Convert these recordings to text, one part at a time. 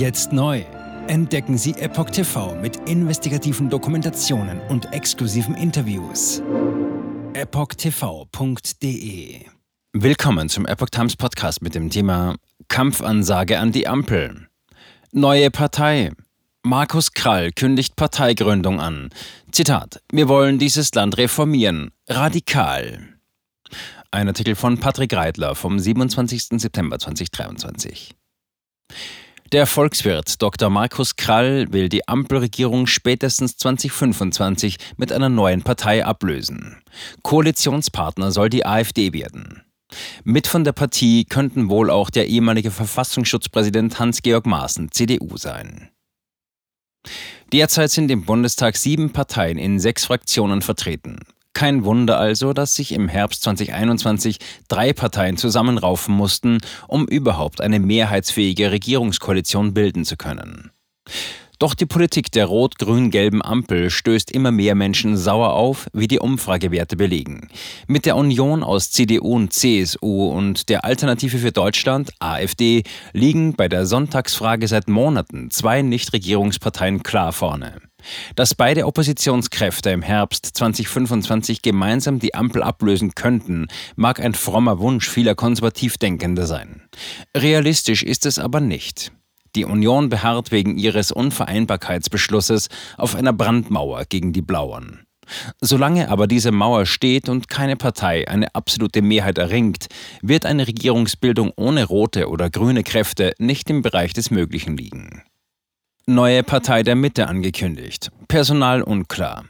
Jetzt neu. Entdecken Sie Epoch TV mit investigativen Dokumentationen und exklusiven Interviews. EpochTV.de Willkommen zum Epoch Times Podcast mit dem Thema Kampfansage an die Ampel. Neue Partei. Markus Krall kündigt Parteigründung an. Zitat: Wir wollen dieses Land reformieren. Radikal. Ein Artikel von Patrick Reitler vom 27. September 2023. Der Volkswirt Dr. Markus Krall will die Ampelregierung spätestens 2025 mit einer neuen Partei ablösen. Koalitionspartner soll die AfD werden. Mit von der Partie könnten wohl auch der ehemalige Verfassungsschutzpräsident Hans-Georg Maaßen, CDU, sein. Derzeit sind im Bundestag sieben Parteien in sechs Fraktionen vertreten. Kein Wunder also, dass sich im Herbst 2021 drei Parteien zusammenraufen mussten, um überhaupt eine mehrheitsfähige Regierungskoalition bilden zu können. Doch die Politik der rot-grün-gelben Ampel stößt immer mehr Menschen sauer auf, wie die Umfragewerte belegen. Mit der Union aus CDU und CSU und der Alternative für Deutschland, AfD, liegen bei der Sonntagsfrage seit Monaten zwei Nichtregierungsparteien klar vorne. Dass beide Oppositionskräfte im Herbst 2025 gemeinsam die Ampel ablösen könnten, mag ein frommer Wunsch vieler Konservativdenkender sein. Realistisch ist es aber nicht. Die Union beharrt wegen ihres Unvereinbarkeitsbeschlusses auf einer Brandmauer gegen die Blauen. Solange aber diese Mauer steht und keine Partei eine absolute Mehrheit erringt, wird eine Regierungsbildung ohne rote oder grüne Kräfte nicht im Bereich des Möglichen liegen. Neue Partei der Mitte angekündigt. Personal unklar.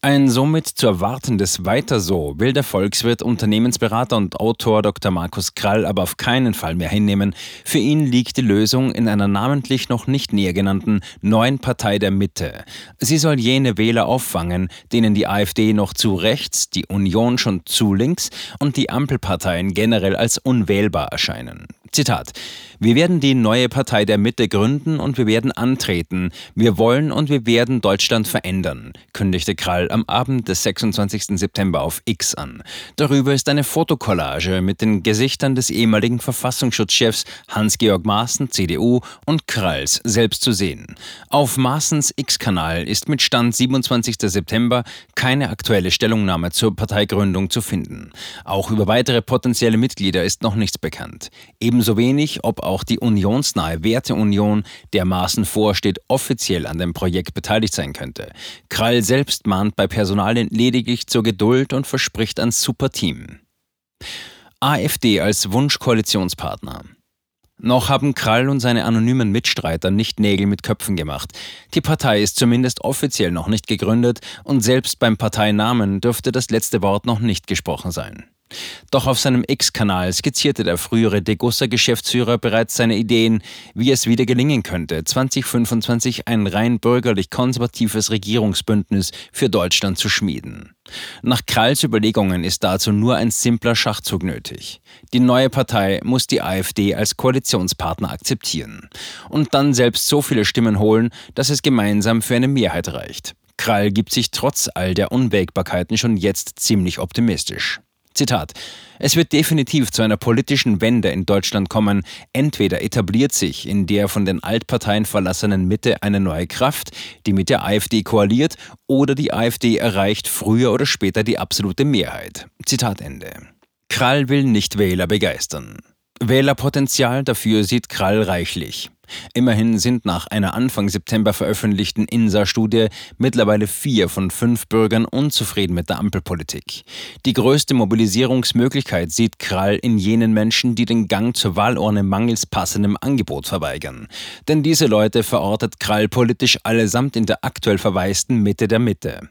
Ein somit zu erwartendes Weiter so will der Volkswirt, Unternehmensberater und Autor Dr. Markus Krall aber auf keinen Fall mehr hinnehmen. Für ihn liegt die Lösung in einer namentlich noch nicht näher genannten neuen Partei der Mitte. Sie soll jene Wähler auffangen, denen die AfD noch zu rechts, die Union schon zu links und die Ampelparteien generell als unwählbar erscheinen. Zitat. Wir werden die neue Partei der Mitte gründen und wir werden antreten. Wir wollen und wir werden Deutschland verändern, kündigte Krall am Abend des 26. September auf X an. Darüber ist eine Fotokollage mit den Gesichtern des ehemaligen Verfassungsschutzchefs Hans-Georg Maaßen, CDU, und Kralls selbst zu sehen. Auf Maaßens X-Kanal ist mit Stand 27. September keine aktuelle Stellungnahme zur Parteigründung zu finden. Auch über weitere potenzielle Mitglieder ist noch nichts bekannt. Ebenso Ebenso wenig, ob auch die unionsnahe Werteunion, der Maßen vorsteht, offiziell an dem Projekt beteiligt sein könnte. Krall selbst mahnt bei Personalien lediglich zur Geduld und verspricht ein super Team. AfD als Wunschkoalitionspartner. Noch haben Krall und seine anonymen Mitstreiter nicht Nägel mit Köpfen gemacht. Die Partei ist zumindest offiziell noch nicht gegründet und selbst beim Parteinamen dürfte das letzte Wort noch nicht gesprochen sein. Doch auf seinem X-Kanal skizzierte der frühere Degussa-Geschäftsführer bereits seine Ideen, wie es wieder gelingen könnte, 2025 ein rein bürgerlich-konservatives Regierungsbündnis für Deutschland zu schmieden. Nach Kralls Überlegungen ist dazu nur ein simpler Schachzug nötig. Die neue Partei muss die AfD als Koalitionspartner akzeptieren und dann selbst so viele Stimmen holen, dass es gemeinsam für eine Mehrheit reicht. Krall gibt sich trotz all der Unwägbarkeiten schon jetzt ziemlich optimistisch. Zitat. Es wird definitiv zu einer politischen Wende in Deutschland kommen. Entweder etabliert sich in der von den Altparteien verlassenen Mitte eine neue Kraft, die mit der AfD koaliert, oder die AfD erreicht früher oder später die absolute Mehrheit. Zitat Ende. Krall will nicht Wähler begeistern. Wählerpotenzial dafür sieht Krall reichlich. Immerhin sind nach einer Anfang September veröffentlichten INSA-Studie mittlerweile vier von fünf Bürgern unzufrieden mit der Ampelpolitik. Die größte Mobilisierungsmöglichkeit sieht Krall in jenen Menschen, die den Gang zur Wahlurne mangels passendem Angebot verweigern. Denn diese Leute verortet Krall politisch allesamt in der aktuell verwaisten Mitte der Mitte.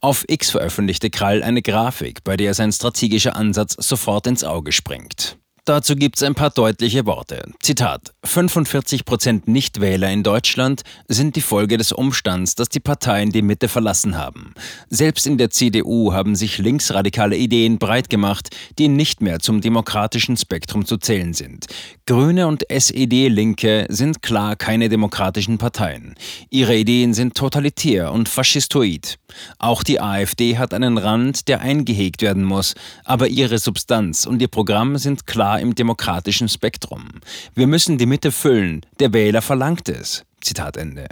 Auf X veröffentlichte Krall eine Grafik, bei der sein strategischer Ansatz sofort ins Auge springt. Dazu gibt es ein paar deutliche Worte. Zitat: 45 Prozent Nichtwähler in Deutschland sind die Folge des Umstands, dass die Parteien die Mitte verlassen haben. Selbst in der CDU haben sich linksradikale Ideen breit gemacht, die nicht mehr zum demokratischen Spektrum zu zählen sind. Grüne und SED-Linke sind klar keine demokratischen Parteien. Ihre Ideen sind totalitär und faschistoid. Auch die AfD hat einen Rand, der eingehegt werden muss, aber ihre Substanz und ihr Programm sind klar im demokratischen Spektrum. Wir müssen die Mitte füllen. Der Wähler verlangt es. Zitat Ende.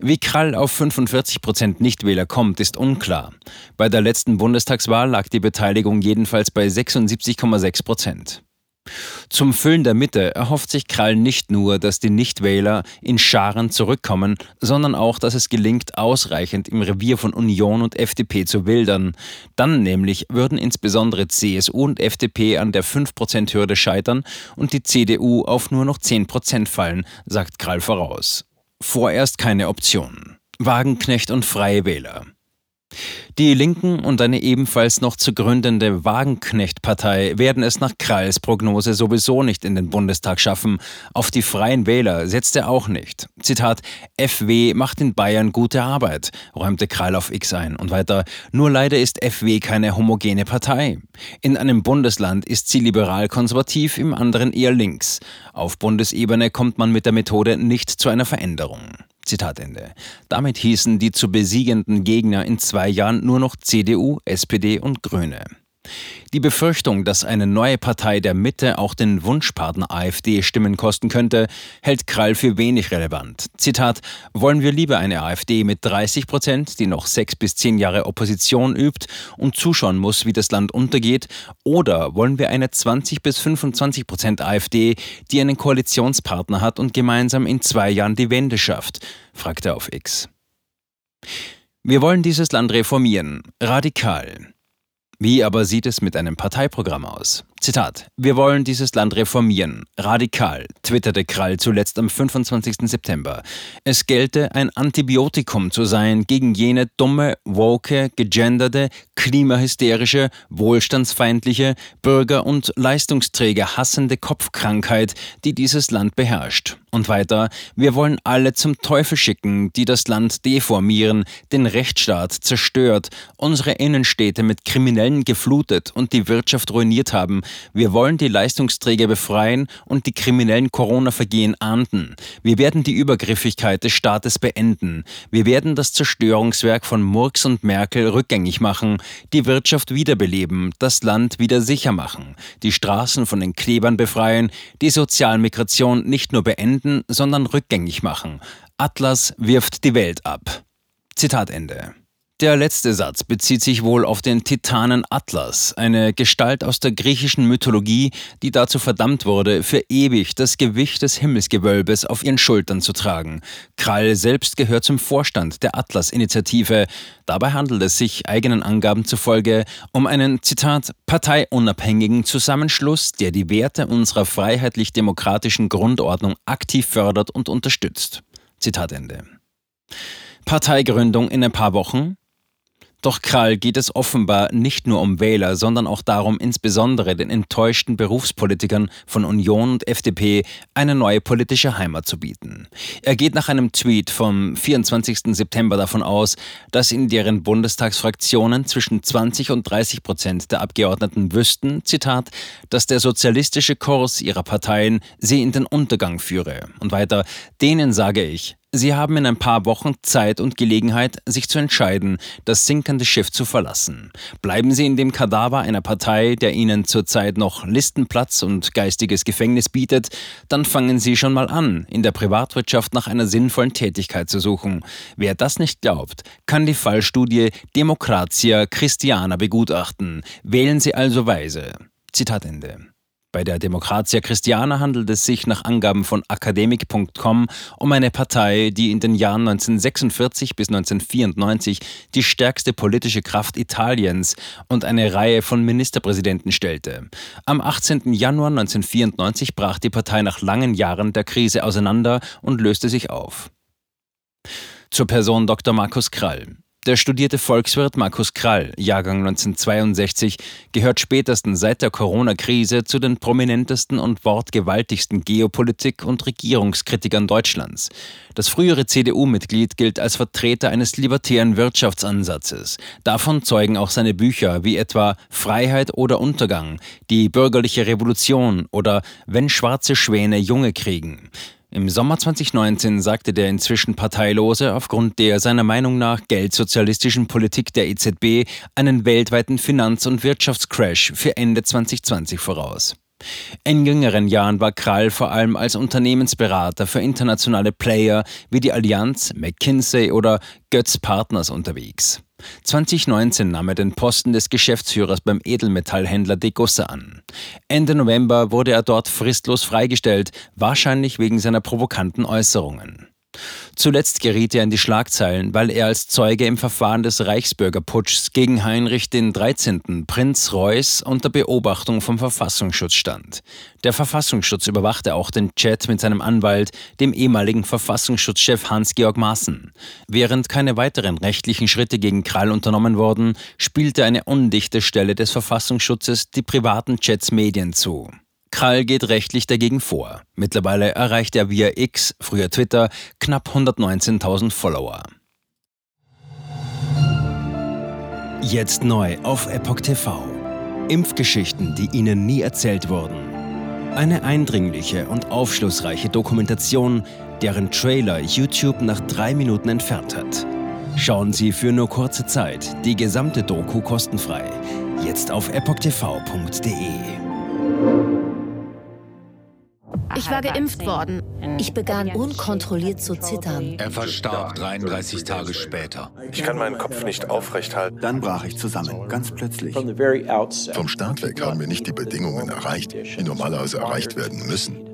Wie Krall auf 45 Prozent Nichtwähler kommt, ist unklar. Bei der letzten Bundestagswahl lag die Beteiligung jedenfalls bei 76,6 Prozent. Zum Füllen der Mitte erhofft sich Krall nicht nur, dass die Nichtwähler in Scharen zurückkommen, sondern auch, dass es gelingt, ausreichend im Revier von Union und FDP zu wildern. Dann nämlich würden insbesondere CSU und FDP an der 5%-Hürde scheitern und die CDU auf nur noch 10% fallen, sagt Krall voraus. Vorerst keine Option. Wagenknecht und Freie Wähler. Die Linken und eine ebenfalls noch zu gründende Wagenknecht-Partei werden es nach Kralls Prognose sowieso nicht in den Bundestag schaffen. Auf die Freien Wähler setzt er auch nicht. Zitat: FW macht in Bayern gute Arbeit, räumte Krall auf X ein. Und weiter: Nur leider ist FW keine homogene Partei. In einem Bundesland ist sie liberal-konservativ, im anderen eher links. Auf Bundesebene kommt man mit der Methode nicht zu einer Veränderung. Zitat Ende. Damit hießen die zu besiegenden Gegner in zwei Jahren nur noch CDU, SPD und Grüne. Die Befürchtung, dass eine neue Partei der Mitte auch den Wunschpartner AfD Stimmen kosten könnte, hält Krall für wenig relevant. Zitat: Wollen wir lieber eine AfD mit 30 Prozent, die noch sechs bis zehn Jahre Opposition übt und zuschauen muss, wie das Land untergeht, oder wollen wir eine 20 bis 25 Prozent AfD, die einen Koalitionspartner hat und gemeinsam in zwei Jahren die Wende schafft? fragte er auf X. Wir wollen dieses Land reformieren, radikal. Wie aber sieht es mit einem Parteiprogramm aus? Zitat: Wir wollen dieses Land reformieren. Radikal, twitterte Krall zuletzt am 25. September. Es gelte ein Antibiotikum zu sein gegen jene dumme, woke, gegenderte, klimahysterische, wohlstandsfeindliche, Bürger- und Leistungsträger hassende Kopfkrankheit, die dieses Land beherrscht. Und weiter, wir wollen alle zum Teufel schicken, die das Land deformieren, den Rechtsstaat zerstört, unsere Innenstädte mit Kriminellen geflutet und die Wirtschaft ruiniert haben. Wir wollen die Leistungsträger befreien und die kriminellen Corona-Vergehen ahnden. Wir werden die Übergriffigkeit des Staates beenden. Wir werden das Zerstörungswerk von Murks und Merkel rückgängig machen, die Wirtschaft wiederbeleben, das Land wieder sicher machen, die Straßen von den Klebern befreien, die Sozialmigration nicht nur beenden, sondern rückgängig machen. Atlas wirft die Welt ab. Zitat Ende. Der letzte Satz bezieht sich wohl auf den Titanen Atlas, eine Gestalt aus der griechischen Mythologie, die dazu verdammt wurde, für ewig das Gewicht des Himmelsgewölbes auf ihren Schultern zu tragen. Krall selbst gehört zum Vorstand der Atlas-Initiative. Dabei handelt es sich eigenen Angaben zufolge um einen, Zitat, parteiunabhängigen Zusammenschluss, der die Werte unserer freiheitlich-demokratischen Grundordnung aktiv fördert und unterstützt. Zitat Ende. Parteigründung in ein paar Wochen? Doch Krall geht es offenbar nicht nur um Wähler, sondern auch darum, insbesondere den enttäuschten Berufspolitikern von Union und FDP eine neue politische Heimat zu bieten. Er geht nach einem Tweet vom 24. September davon aus, dass in deren Bundestagsfraktionen zwischen 20 und 30 Prozent der Abgeordneten wüssten, Zitat, dass der sozialistische Kurs ihrer Parteien sie in den Untergang führe. Und weiter, denen sage ich, Sie haben in ein paar Wochen Zeit und Gelegenheit, sich zu entscheiden, das sinkende Schiff zu verlassen. Bleiben Sie in dem Kadaver einer Partei, der Ihnen zurzeit noch Listenplatz und geistiges Gefängnis bietet, dann fangen Sie schon mal an, in der Privatwirtschaft nach einer sinnvollen Tätigkeit zu suchen. Wer das nicht glaubt, kann die Fallstudie Demokratia Christiana begutachten. Wählen Sie also weise. Zitat Ende. Bei der Demokratia Christiana handelt es sich nach Angaben von akademik.com um eine Partei, die in den Jahren 1946 bis 1994 die stärkste politische Kraft Italiens und eine Reihe von Ministerpräsidenten stellte. Am 18. Januar 1994 brach die Partei nach langen Jahren der Krise auseinander und löste sich auf. Zur Person Dr. Markus Krall. Der studierte Volkswirt Markus Krall, Jahrgang 1962, gehört spätestens seit der Corona-Krise zu den prominentesten und wortgewaltigsten Geopolitik- und Regierungskritikern Deutschlands. Das frühere CDU-Mitglied gilt als Vertreter eines libertären Wirtschaftsansatzes. Davon zeugen auch seine Bücher wie etwa Freiheit oder Untergang, Die bürgerliche Revolution oder Wenn schwarze Schwäne Junge kriegen. Im Sommer 2019 sagte der inzwischen Parteilose aufgrund der seiner Meinung nach geldsozialistischen Politik der EZB einen weltweiten Finanz- und Wirtschaftscrash für Ende 2020 voraus. In jüngeren Jahren war Krall vor allem als Unternehmensberater für internationale Player wie die Allianz, McKinsey oder Götz Partners unterwegs. 2019 nahm er den Posten des Geschäftsführers beim Edelmetallhändler Degussa an. Ende November wurde er dort fristlos freigestellt, wahrscheinlich wegen seiner provokanten Äußerungen. Zuletzt geriet er in die Schlagzeilen, weil er als Zeuge im Verfahren des Reichsbürgerputschs gegen Heinrich XIII. Prinz Reuß unter Beobachtung vom Verfassungsschutz stand. Der Verfassungsschutz überwachte auch den Chat mit seinem Anwalt, dem ehemaligen Verfassungsschutzchef Hans-Georg Maaßen. Während keine weiteren rechtlichen Schritte gegen Krall unternommen wurden, spielte eine undichte Stelle des Verfassungsschutzes die privaten Chats Medien zu. Krall geht rechtlich dagegen vor. Mittlerweile erreicht er via X, früher Twitter, knapp 119.000 Follower. Jetzt neu auf Epoch TV. Impfgeschichten, die Ihnen nie erzählt wurden. Eine eindringliche und aufschlussreiche Dokumentation, deren Trailer YouTube nach drei Minuten entfernt hat. Schauen Sie für nur kurze Zeit die gesamte Doku kostenfrei. Jetzt auf epochtv.de. Ich war geimpft worden. Ich begann unkontrolliert zu zittern. Er verstarb 33 Tage später. Ich kann meinen Kopf nicht aufrecht halten. Dann brach ich zusammen, ganz plötzlich. Vom Start weg haben wir nicht die Bedingungen erreicht, die normalerweise erreicht werden müssen.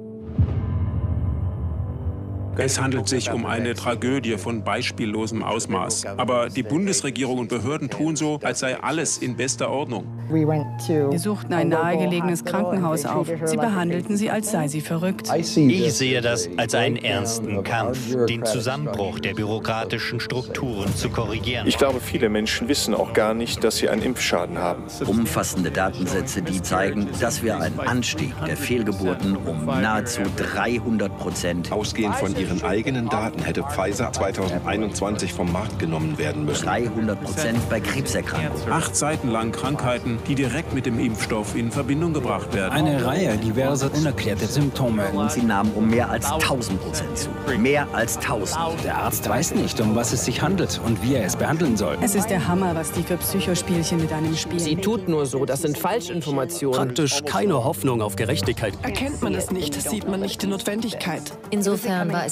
Es handelt sich um eine Tragödie von beispiellosem Ausmaß. Aber die Bundesregierung und Behörden tun so, als sei alles in bester Ordnung. Wir suchten ein nahegelegenes Krankenhaus auf. Sie behandelten sie, als sei sie verrückt. Ich sehe das als einen ernsten Kampf, den Zusammenbruch der bürokratischen Strukturen zu korrigieren. Ich glaube, viele Menschen wissen auch gar nicht, dass sie einen Impfschaden haben. Umfassende Datensätze, die zeigen, dass wir einen Anstieg der Fehlgeburten um nahezu 300 Prozent ausgehend von ihren eigenen Daten hätte Pfizer 2021 vom Markt genommen werden müssen. 300 Prozent bei Krebserkrankungen. Acht Seiten lang Krankheiten, die direkt mit dem Impfstoff in Verbindung gebracht werden. Eine Reihe diverser unerklärter Symptome. Und sie nahmen um mehr als 1000 Prozent zu. Mehr als 1000. Der Arzt weiß nicht, um was es sich handelt und wie er es behandeln soll. Es ist der Hammer, was die für Psychospielchen mit einem spielen. Sie tut nur so, das sind Falschinformationen. Praktisch keine Hoffnung auf Gerechtigkeit. Erkennt man es nicht, sieht man nicht die Notwendigkeit. Insofern war es